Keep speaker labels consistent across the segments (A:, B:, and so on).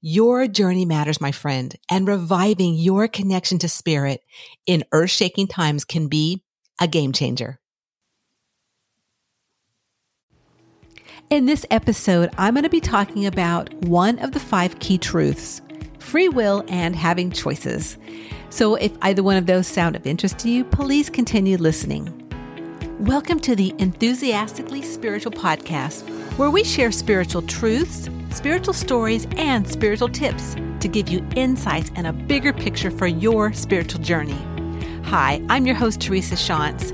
A: Your journey matters, my friend, and reviving your connection to spirit in earth shaking times can be a game changer. In this episode, I'm going to be talking about one of the five key truths free will and having choices. So, if either one of those sound of interest to you, please continue listening. Welcome to the Enthusiastically Spiritual Podcast, where we share spiritual truths, spiritual stories, and spiritual tips to give you insights and a bigger picture for your spiritual journey. Hi, I'm your host, Teresa Shantz.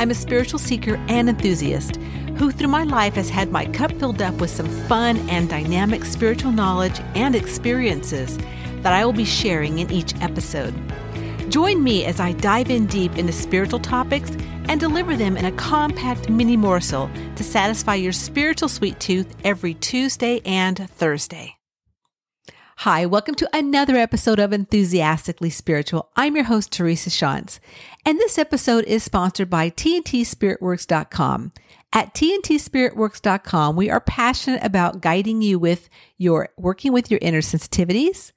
A: I'm a spiritual seeker and enthusiast who, through my life, has had my cup filled up with some fun and dynamic spiritual knowledge and experiences that I will be sharing in each episode. Join me as I dive in deep into spiritual topics and deliver them in a compact mini morsel to satisfy your spiritual sweet tooth every Tuesday and Thursday. Hi, welcome to another episode of Enthusiastically Spiritual. I'm your host, Teresa Shantz, and this episode is sponsored by TNTSpiritWorks.com. At TNTSpiritWorks.com, we are passionate about guiding you with your working with your inner sensitivities,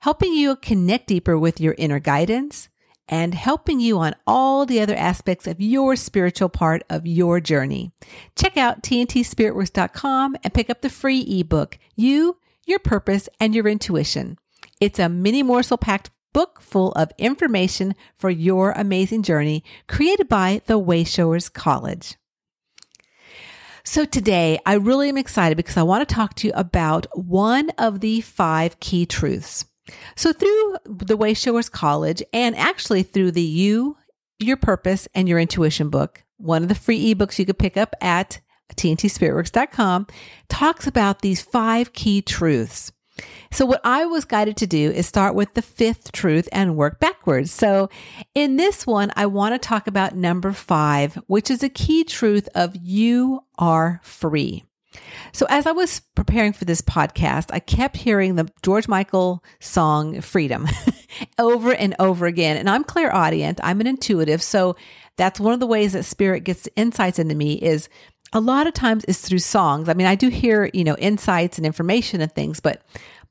A: helping you connect deeper with your inner guidance, and helping you on all the other aspects of your spiritual part of your journey. Check out TNTSpiritWorks.com and pick up the free ebook, You, Your Purpose, and Your Intuition. It's a mini morsel packed book full of information for your amazing journey created by the Wayshowers College. So today I really am excited because I want to talk to you about one of the five key truths. So through the Way Wayshowers College and actually through the You, Your Purpose and Your Intuition book, one of the free ebooks you could pick up at tntspiritworks.com talks about these five key truths. So, what I was guided to do is start with the fifth truth and work backwards. So, in this one, I want to talk about number five, which is a key truth of you are free. So as I was preparing for this podcast, I kept hearing the George Michael song Freedom over and over again. And I'm clairaudient, I'm an intuitive. So that's one of the ways that spirit gets insights into me is a lot of times is through songs. I mean, I do hear, you know, insights and information and things, but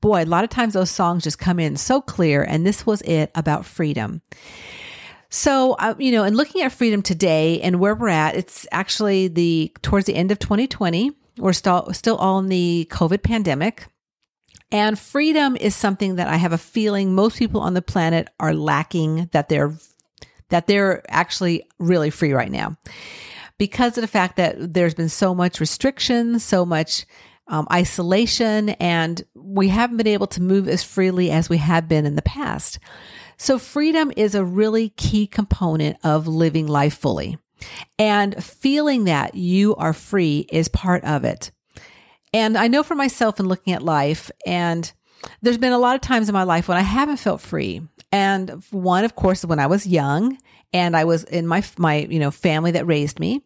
A: boy, a lot of times those songs just come in so clear. And this was it about freedom. So, uh, you know, and looking at freedom today and where we're at, it's actually the towards the end of 2020. We're still still all in the COVID pandemic. And freedom is something that I have a feeling most people on the planet are lacking that they're that they're actually really free right now. Because of the fact that there's been so much restriction, so much um, isolation, and we haven't been able to move as freely as we have been in the past. So, freedom is a really key component of living life fully. And feeling that you are free is part of it. And I know for myself in looking at life, and there's been a lot of times in my life when I haven't felt free. And one, of course, when I was young and I was in my my you know family that raised me,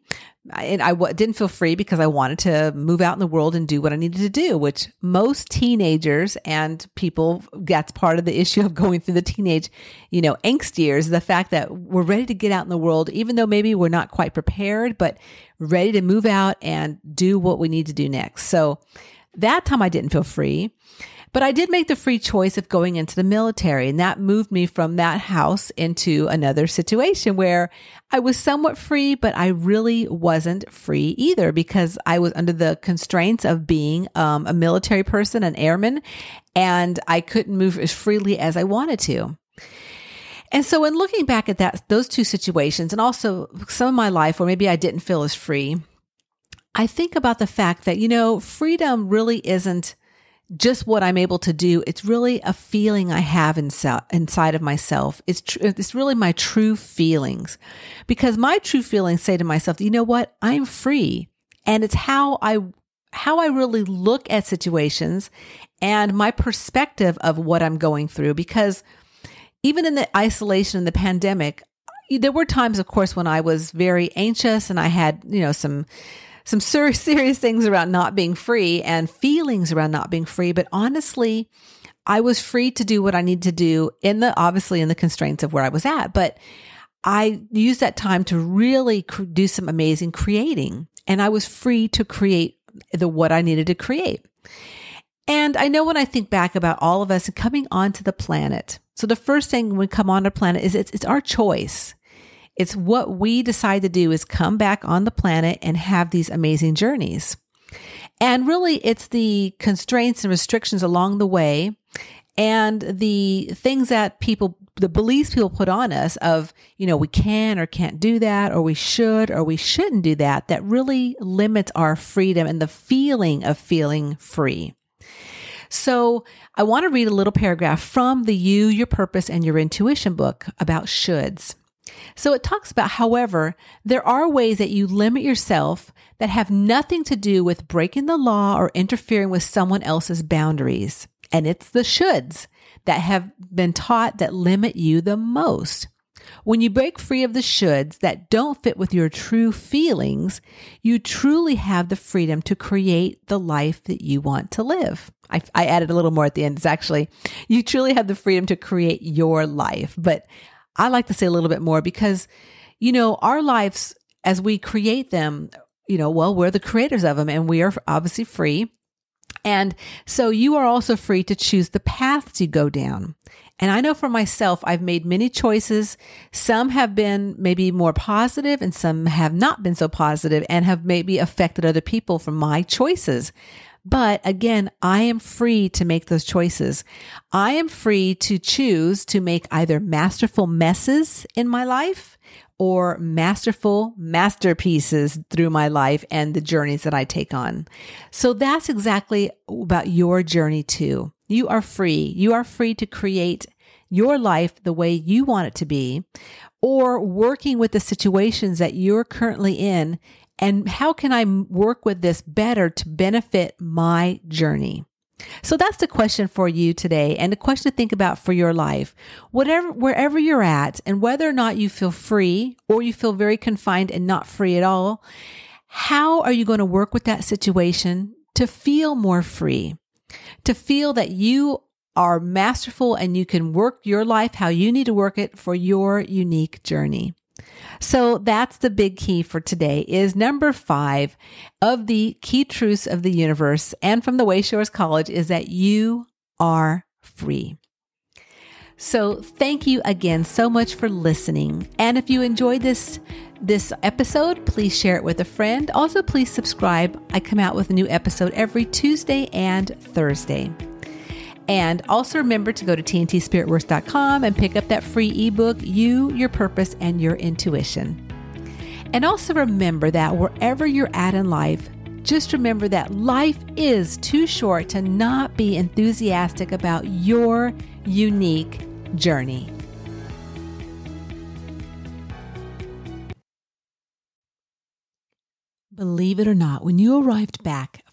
A: I didn't feel free because I wanted to move out in the world and do what I needed to do, which most teenagers and people, that's part of the issue of going through the teenage, you know, angst years, the fact that we're ready to get out in the world, even though maybe we're not quite prepared, but ready to move out and do what we need to do next. So that time I didn't feel free. But I did make the free choice of going into the military, and that moved me from that house into another situation where I was somewhat free, but I really wasn't free either because I was under the constraints of being um, a military person, an airman, and I couldn't move as freely as I wanted to. And so, in looking back at that, those two situations, and also some of my life where maybe I didn't feel as free, I think about the fact that, you know, freedom really isn't just what I'm able to do. It's really a feeling I have inside inside of myself. It's tr- it's really my true feelings, because my true feelings say to myself, you know what, I'm free, and it's how I how I really look at situations and my perspective of what I'm going through. Because even in the isolation and the pandemic, there were times, of course, when I was very anxious and I had, you know, some some serious, serious things around not being free and feelings around not being free. But honestly, I was free to do what I need to do in the obviously in the constraints of where I was at. But I used that time to really do some amazing creating, and I was free to create the what I needed to create. And I know when I think back about all of us coming onto the planet. So the first thing when we come on the planet is it's, it's our choice. It's what we decide to do is come back on the planet and have these amazing journeys. And really, it's the constraints and restrictions along the way and the things that people, the beliefs people put on us of, you know, we can or can't do that, or we should or we shouldn't do that, that really limits our freedom and the feeling of feeling free. So I want to read a little paragraph from the You, Your Purpose, and Your Intuition book about shoulds. So it talks about, however, there are ways that you limit yourself that have nothing to do with breaking the law or interfering with someone else's boundaries. And it's the shoulds that have been taught that limit you the most. When you break free of the shoulds that don't fit with your true feelings, you truly have the freedom to create the life that you want to live. I, I added a little more at the end. It's actually, you truly have the freedom to create your life. But I like to say a little bit more because, you know, our lives as we create them, you know, well, we're the creators of them and we are obviously free. And so you are also free to choose the paths you go down. And I know for myself, I've made many choices. Some have been maybe more positive and some have not been so positive and have maybe affected other people from my choices. But again, I am free to make those choices. I am free to choose to make either masterful messes in my life or masterful masterpieces through my life and the journeys that I take on. So that's exactly about your journey too. You are free. You are free to create your life the way you want it to be or working with the situations that you're currently in and how can I work with this better to benefit my journey? So that's the question for you today and the question to think about for your life. Whatever, wherever you're at and whether or not you feel free or you feel very confined and not free at all, how are you going to work with that situation to feel more free? To feel that you are masterful and you can work your life how you need to work it for your unique journey. So that's the big key for today is number five of the key truths of the universe and from the Wayshowers College is that you are free. So thank you again so much for listening. And if you enjoyed this this episode, please share it with a friend. Also, please subscribe. I come out with a new episode every Tuesday and Thursday. And also remember to go to tntspiritworks.com and pick up that free ebook, You, Your Purpose, and Your Intuition. And also remember that wherever you're at in life, just remember that life is too short to not be enthusiastic about your unique journey. Believe it or not, when you arrived back